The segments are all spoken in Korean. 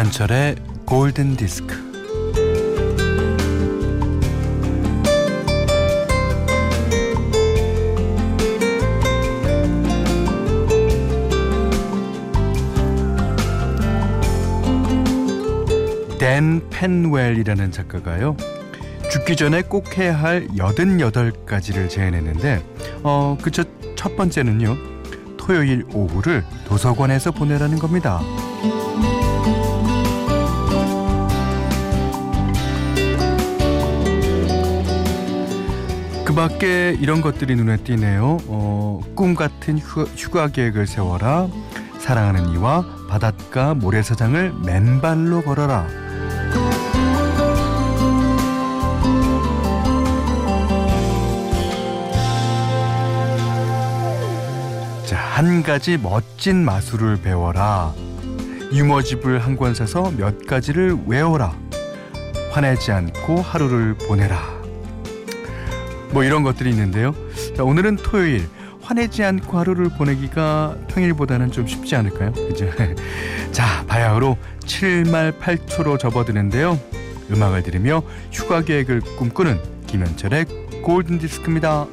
김현철의 골든 디스크. 댄 펜웰이라는 작가가요. 죽기 전에 꼭 해야 할 88가지를 제안했는데 어, 그저 첫 번째는요. 토요일 오후를 도서관에서 보내라는 겁니다. 그 밖에 이런 것들이 눈에 띄네요. 어, 꿈 같은 휴가, 휴가 계획을 세워라. 사랑하는 이와 바닷가 모래사장을 맨발로 걸어라. 자, 한 가지 멋진 마술을 배워라. 유머집을 한 권 사서 몇 가지를 외워라. 화내지 않고 하루를 보내라. 뭐 이런 것들이 있는데요. 자, 오늘은 토요일. 화내지 않고 하루를 보내기가 평일보다는 좀 쉽지 않을까요? 그죠? 자, 바야흐로 7말 8초로 접어드는데요. 음악을 들으며 휴가 계획을 꿈꾸는 김현철의 골든 디스크입니다.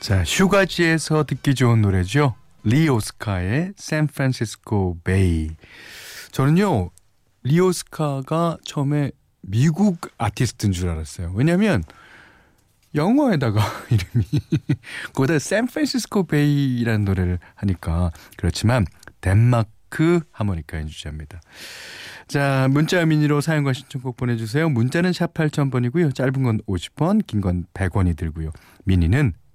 자, 휴가지에서 듣기 좋은 노래죠. 리오스카의 San Francisco Bay. 저는요, 리오스카가 처음에 미국 아티스트인 줄 알았어요. 왜냐면 영어에다가 이름이 거기다 San Francisco Bay라는 노래를 하니까 그렇지만 덴마크 하모니카 연주자입니다. 자, 문자 미니로 사연과 신청곡 보내주세요. 문자는 샵 8000번이고요. 짧은 건 50원, 긴 건 100원이 들고요. 미니는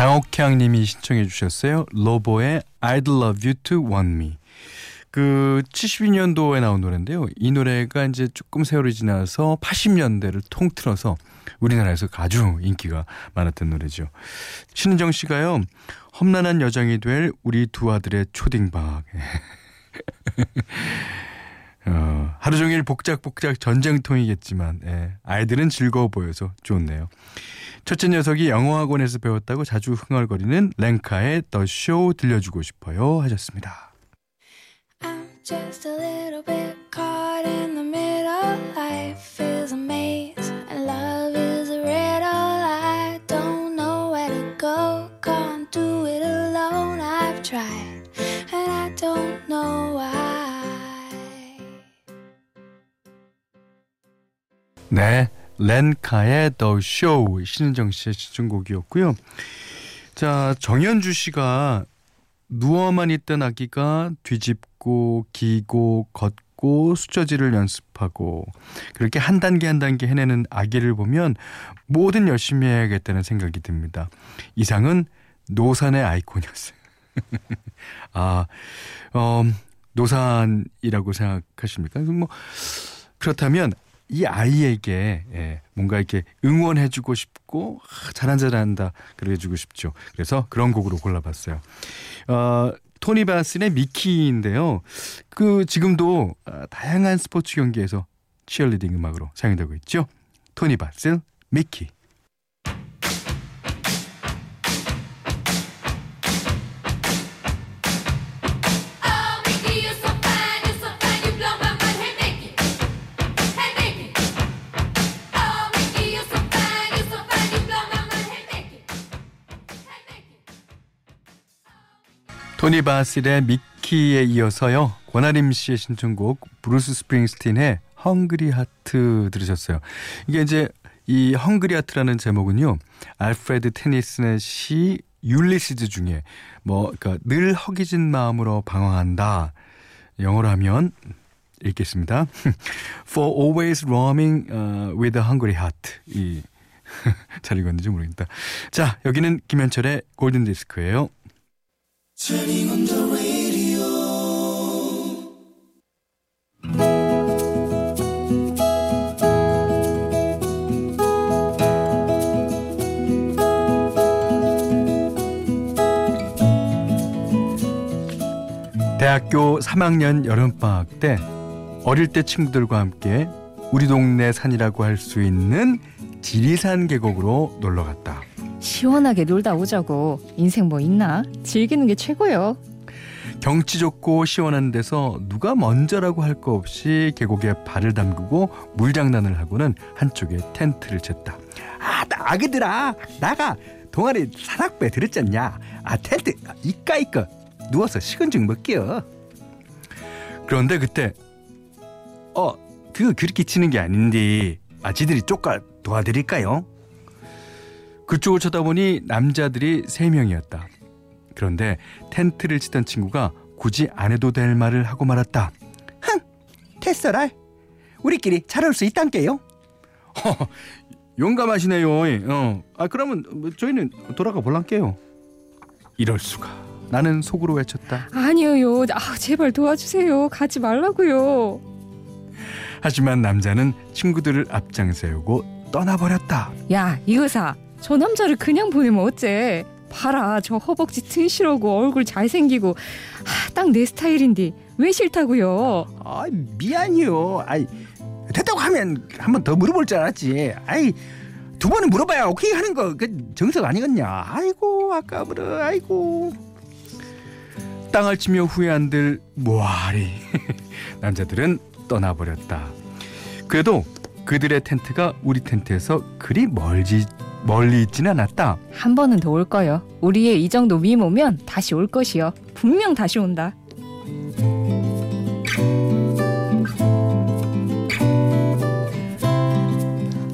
장옥향 님이 신청해 주셨어요. 로보의 I'd love you to want me. 그 72년도에 나온 노래인데요. 이 노래가 이제 조금 세월이 지나서 80년대를 통틀어서 우리나라에서 아주 인기가 많았던 노래죠. 신은정 씨가요. 험난한 여정이 될 우리 두 아들의 초딩방학. 어, 하루 종일 복작복작 전쟁통이겠지만 예, 아이들은 즐거워 보여서 좋네요. 첫째 녀석이 영어학원에서 배웠다고 자주 흥얼거리는 랭카의 Show 들려주고 싶어요 하셨습니다. I'm just a little bit 네. 렌카의 The Show 신은정 씨의 시청곡이었고요. 자 정현주 씨가 누워만 있던 아기가 뒤집고 기고 걷고 수저질을 연습하고 그렇게 한 단계 한 단계 해내는 아기를 보면 뭐든 열심히 해야겠다는 생각이 듭니다. 이상은 노산의 아이콘이었어요. 아, 어, 노산이라고 생각하십니까? 뭐 그렇다면 이 아이에게 예, 뭔가 이렇게 응원해주고 싶고 아, 잘한다 잘한다 그래주고 싶죠. 그래서 그런 곡으로 골라봤어요. 어, 토니 바슨의 미키인데요. 그 지금도 어, 다양한 스포츠 경기에서 치얼리딩 음악으로 사용되고 있죠. 토니 바슨 미키. 토니 바실의 Mickey에 이어서요. 권아림 씨의 신청곡 브루스 스프링스틴의 Hungry Heart 들으셨어요. 이게 이제 이 Hungry Heart라는 제목은요. 알프레드 테니슨의 시 율리시즈 중에 뭐 그러니까 늘 허기진 마음으로 방황한다. 영어로 하면 읽겠습니다. For always roaming uh, with a hungry heart. 이 잘 읽었는지 모르겠다. 자, 여기는 김현철의 골든 디스크예요. 대학교 3학년 여름방학 때 어릴 때 친구들과 함께 우리 동네 산이라고 할 수 있는 지리산 계곡으로 놀러 갔다. 시원하게 놀다 오자고. 인생 뭐 있나? 즐기는 게 최고요. 경치 좋고 시원한 데서 누가 먼저라고 할 거 없이 계곡에 발을 담그고 물장난을 하고는 한쪽에 텐트를 쳤다. 아, 아기들아, 나가 동아리 산악배 들었잖냐? 아, 텐트 이까 이까 누워서 식은 죽 먹게요. 그런데 그때 어, 그 그렇게 치는 게 아닌데, 아, 지들이 쪼까 도와드릴까요? 그쪽을 쳐다보니 남자들이 세 명이었다. 그런데 텐트를 치던 친구가 굳이 안 해도 될 말을 하고 말았다. 흥, 됐어라. 우리끼리 잘할 수 있단게요. 허, 용감하시네요. 어, 아 그러면 뭐 저희는 돌아가 볼란게요. 이럴 수가. 나는 속으로 외쳤다. 아니요, 아 제발 도와주세요. 가지 말라고요. 하지만 남자는 친구들을 앞장 세우고 떠나버렸다. 야, 이거사. 저 남자를 그냥 보내면 어째? 봐라, 저 허벅지 튼실하고 얼굴 잘생기고 아, 딱 내 스타일인데 왜 싫다고요? 아, 미안해요. 아이, 됐다고 하면 한 번 더 물어볼 줄 알았지. 아이, 두 번은 물어봐야 오케이 하는 거 그 정석 아니겠냐? 아이고, 아까부러, 아이고. 땅을 치며 후회한들 뭐하리. 남자들은 떠나버렸다. 그래도 그들의 텐트가 우리 텐트에서 그리 멀지 멀리 있진 않았다. 한 번은 더 올 거요. 우리의 이 정도 미모면 다시 올 것이요. 분명 다시 온다.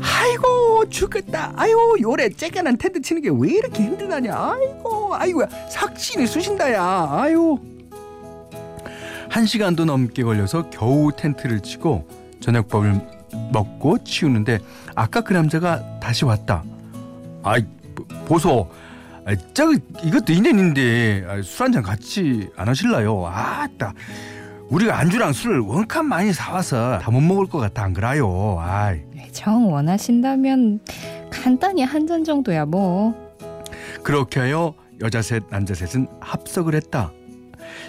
아이고 죽겠다. 아유 요래 쬐깐한 텐트 치는 게 왜 이렇게 힘드다냐. 아이고 아이고야 삭신이 쑤신다야. 아유. 한 시간도 넘게 걸려서 겨우 텐트를 치고 저녁밥을 먹고 치우는데 아까 그 남자가 다시 왔다. 아이 보소. 아이, 저 이것도 인연인데 술 한잔 같이 안 하실라요? 아따. 우리가 안주랑 술을 원칸 많이 사와서 다 못 먹을 것 같아 안 그래요? 아이. 정 원하신다면 간단히 한 잔 정도야 뭐. 그렇게 하여 여자 셋 남자 셋은 합석을 했다.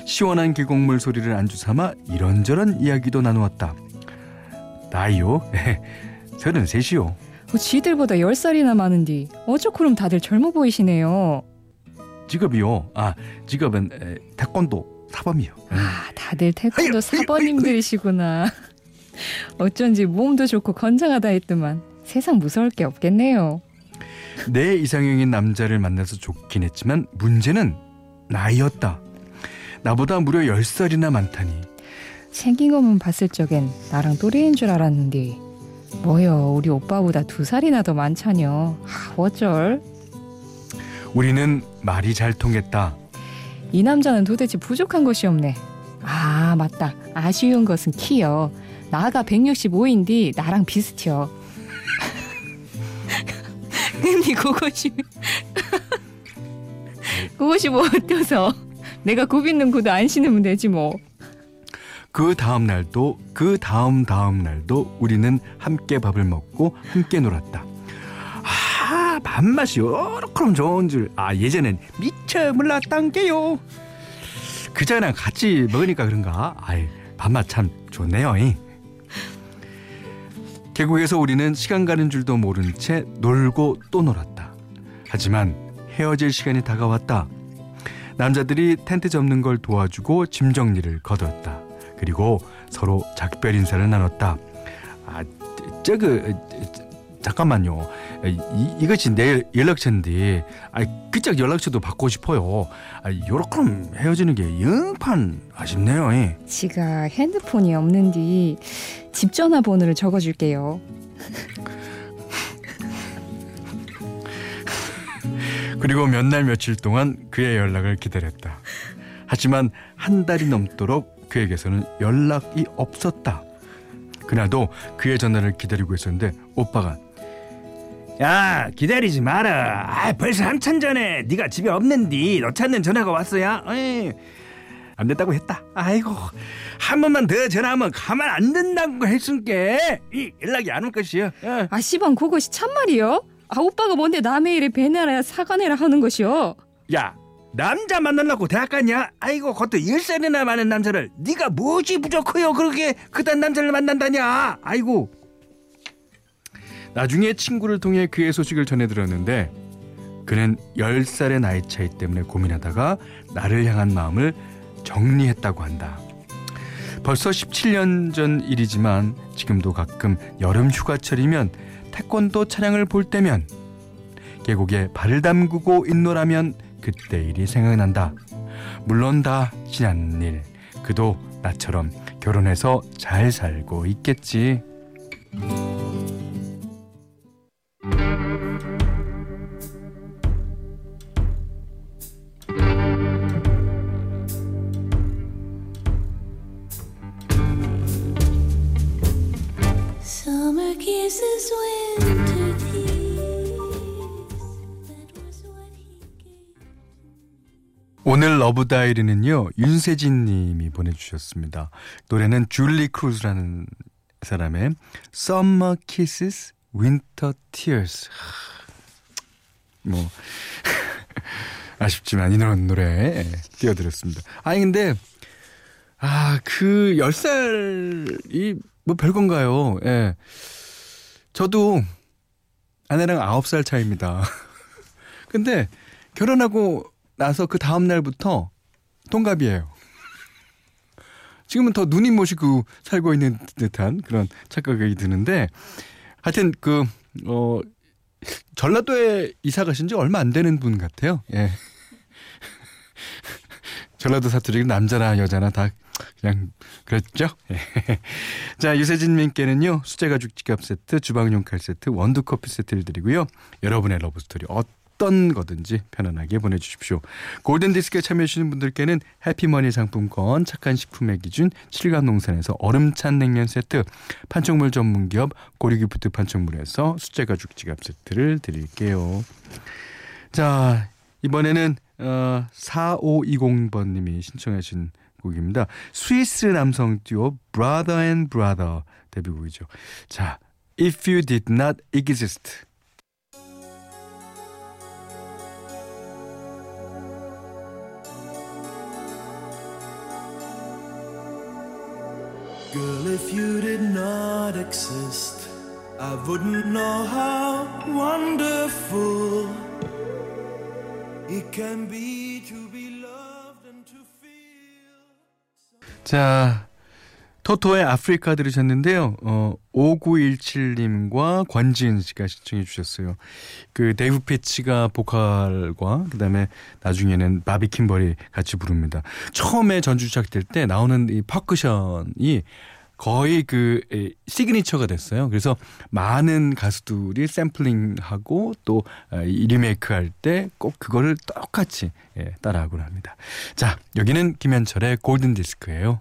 시원한 계곡물 소리를 안주 삼아 이런저런 이야기도 나누었다. 나이요? 서른 셋이요. 뭐 지들보다 열 살이나 많은디 어쩌 그럼 다들 젊어 보이시네요. 직업이요. 아 직업은 에, 태권도 사범이요. 아 다들 태권도 사범님들이시구나. 어쩐지 몸도 좋고 건장하다 했더만 세상 무서울 게 없겠네요. 내 이상형인 남자를 만나서 좋긴 했지만 문제는 나이였다. 나보다 무려 10살이나 많다니. 생긴 것만 봤을 적엔 나랑 또래인 줄 알았는데 뭐요 우리 오빠보다 두 살이나 더. 아, 어쩔. 우리는 말이 잘 통했다. 이 남자는 도대체 부족한 것이 없네. 아 맞다. 아쉬운 것은 키요. 나가 165인데 나랑 비슷해요. 근데 그것이 그것이 뭐 어때서 내가 굽 있는 구두 안 신으면 되지 뭐. 그 다음 날도 그 다음 다음 날도 우리는 함께 밥을 먹고 함께 놀았다. 아 밥맛이 요렇게 좋은 줄 아 예전엔 미처 몰랐단 게요. 그자랑 같이 먹으니까 그런가? 아이 밥맛 참 좋네요. 이. 계곡에서 우리는 시간 가는 줄도 모른 채 놀고 또 놀았다. 하지만 헤어질 시간이 다가왔다. 남자들이 텐트 접는 걸 도와주고 짐 정리를 거두었다. 그리고 서로 작별 인사를 나눴다. 아, 저그 잠깐만요. 이, 이것이 내 연락처인데, 아, 그짝 연락처도 받고 싶어요. 아, 요렇게 헤어지는 게 영판 아쉽네요. 예. 지가 핸드폰이 없는디 집 전화번호를 적어줄게요. 그리고 몇 날 며칠 동안 그의 연락을 기다렸다. 하지만 한 달이 넘도록 그에게서는 연락이 없었다. 그날도 그의 전화를 기다리고 있었는데 오빠가 야 기다리지 마라 아 벌써 한참 전에 네가 집에 없는디 너 찾는 전화가 왔어야 안 됐다고 했다 아이고 한 번만 더 전화하면 가만 안 된다고 했으니까 이 연락이 안 올 것이여 어. 아 씨방 그것이 참말이요? 아 오빠가 뭔데 남의 일에 배내라 사과내라 하는 것이요? 야 남자 만나려고 대학 갔냐? 아이고 그것도 열살이나 많은 남자를. 네가 무엇이 부족해요 그렇게 그딴 남자를 만난다냐? 아이고. 나중에 친구를 통해 그의 소식을 전해 들었는데 그는 10살의 나이 차이 때문에 고민하다가 나를 향한 마음을 정리했다고 한다. 벌써 17년 전 일이지만 지금도 가끔 여름 휴가철이면 태권도 차량을 볼 때면 계곡에 발을 담그고 있노라면 그때 일이 생각난다. 물론 다 지난 일. 그도 나처럼 결혼해서 잘 살고 있겠지. Summer kisses, winter 오늘 love diary는요 윤세진 님이 보내주셨습니다. 노래는 줄리 크루즈라는 사람의 Summer Kisses, Winter Tears. 뭐 아쉽지만 이런 노래 띄워드렸습니다. 아니 근데 아 그 10살이 뭐 별건가요? 예. 저도 아내랑 9살 차입니다. 근데 결혼하고 나서 그 다음 날부터 동갑이에요. 지금은 더 누님 모시고 살고 있는 듯한 그런 착각이 드는데 하여튼 그 어 전라도에 이사 가신 지 얼마 안 되는 분 같아요. 예. 전라도 사투리 남자나 여자나 다 그냥 그랬죠. 예. 자 유세진 님께는요 수제가죽 지갑 세트, 주방용 칼 세트, 원두 커피 세트를 드리고요. 여러분의 love story 어떤 거든지 편안하게 보내주십시오. 골든 디스크에 참여해주시는 분들께는 해피머니 상품권, 착한 식품의 기준, 칠갑농산에서 얼음찬 냉면 세트, 판촉물 전문기업 고리기프트 판촉물에서 수제가죽 지갑 세트를 드릴게요. 자 이번에는 어, 4520번님이 신청하신 곡입니다. 스위스 남성 듀오 Brother and Brother 데뷔곡이죠. 자, If You Did Not Exist. Girl, if you did not exist, I wouldn't know how wonderful it can be to be loved and to feel. 자, 토토의 아프리카 들으셨는데요. 어, 5917님과 권지은 씨가 신청해 주셨어요. 그 데이브 피치가 보컬과 그다음에 나중에는 바비 킴벌이 같이 부릅니다. 처음에 전주 시작될 때 나오는 이 퍼커션이 거의 그 에, signature가 됐어요. 그래서 많은 가수들이 샘플링하고 또 어, 이 리메이크 할 때 꼭 그거를 똑같이 예, 따라하곤 합니다. 자, 여기는 김현철의 골든 디스크예요.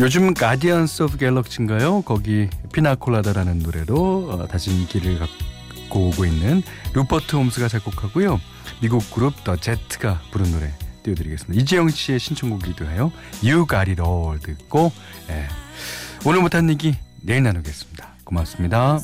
요즘 Guardians of Galaxy인가요? 거기 피나콜라다라는 노래로 어, 다시 인기를 갖고 오고 있는 루퍼트 홈스가 작곡하고요. 미국 그룹 더 제트가 부른 노래 띄워드리겠습니다. 이재영 씨의 신청곡이기도 해요. You Got It All 듣고 예. 오늘 못한 얘기 내일 나누겠습니다. 고맙습니다.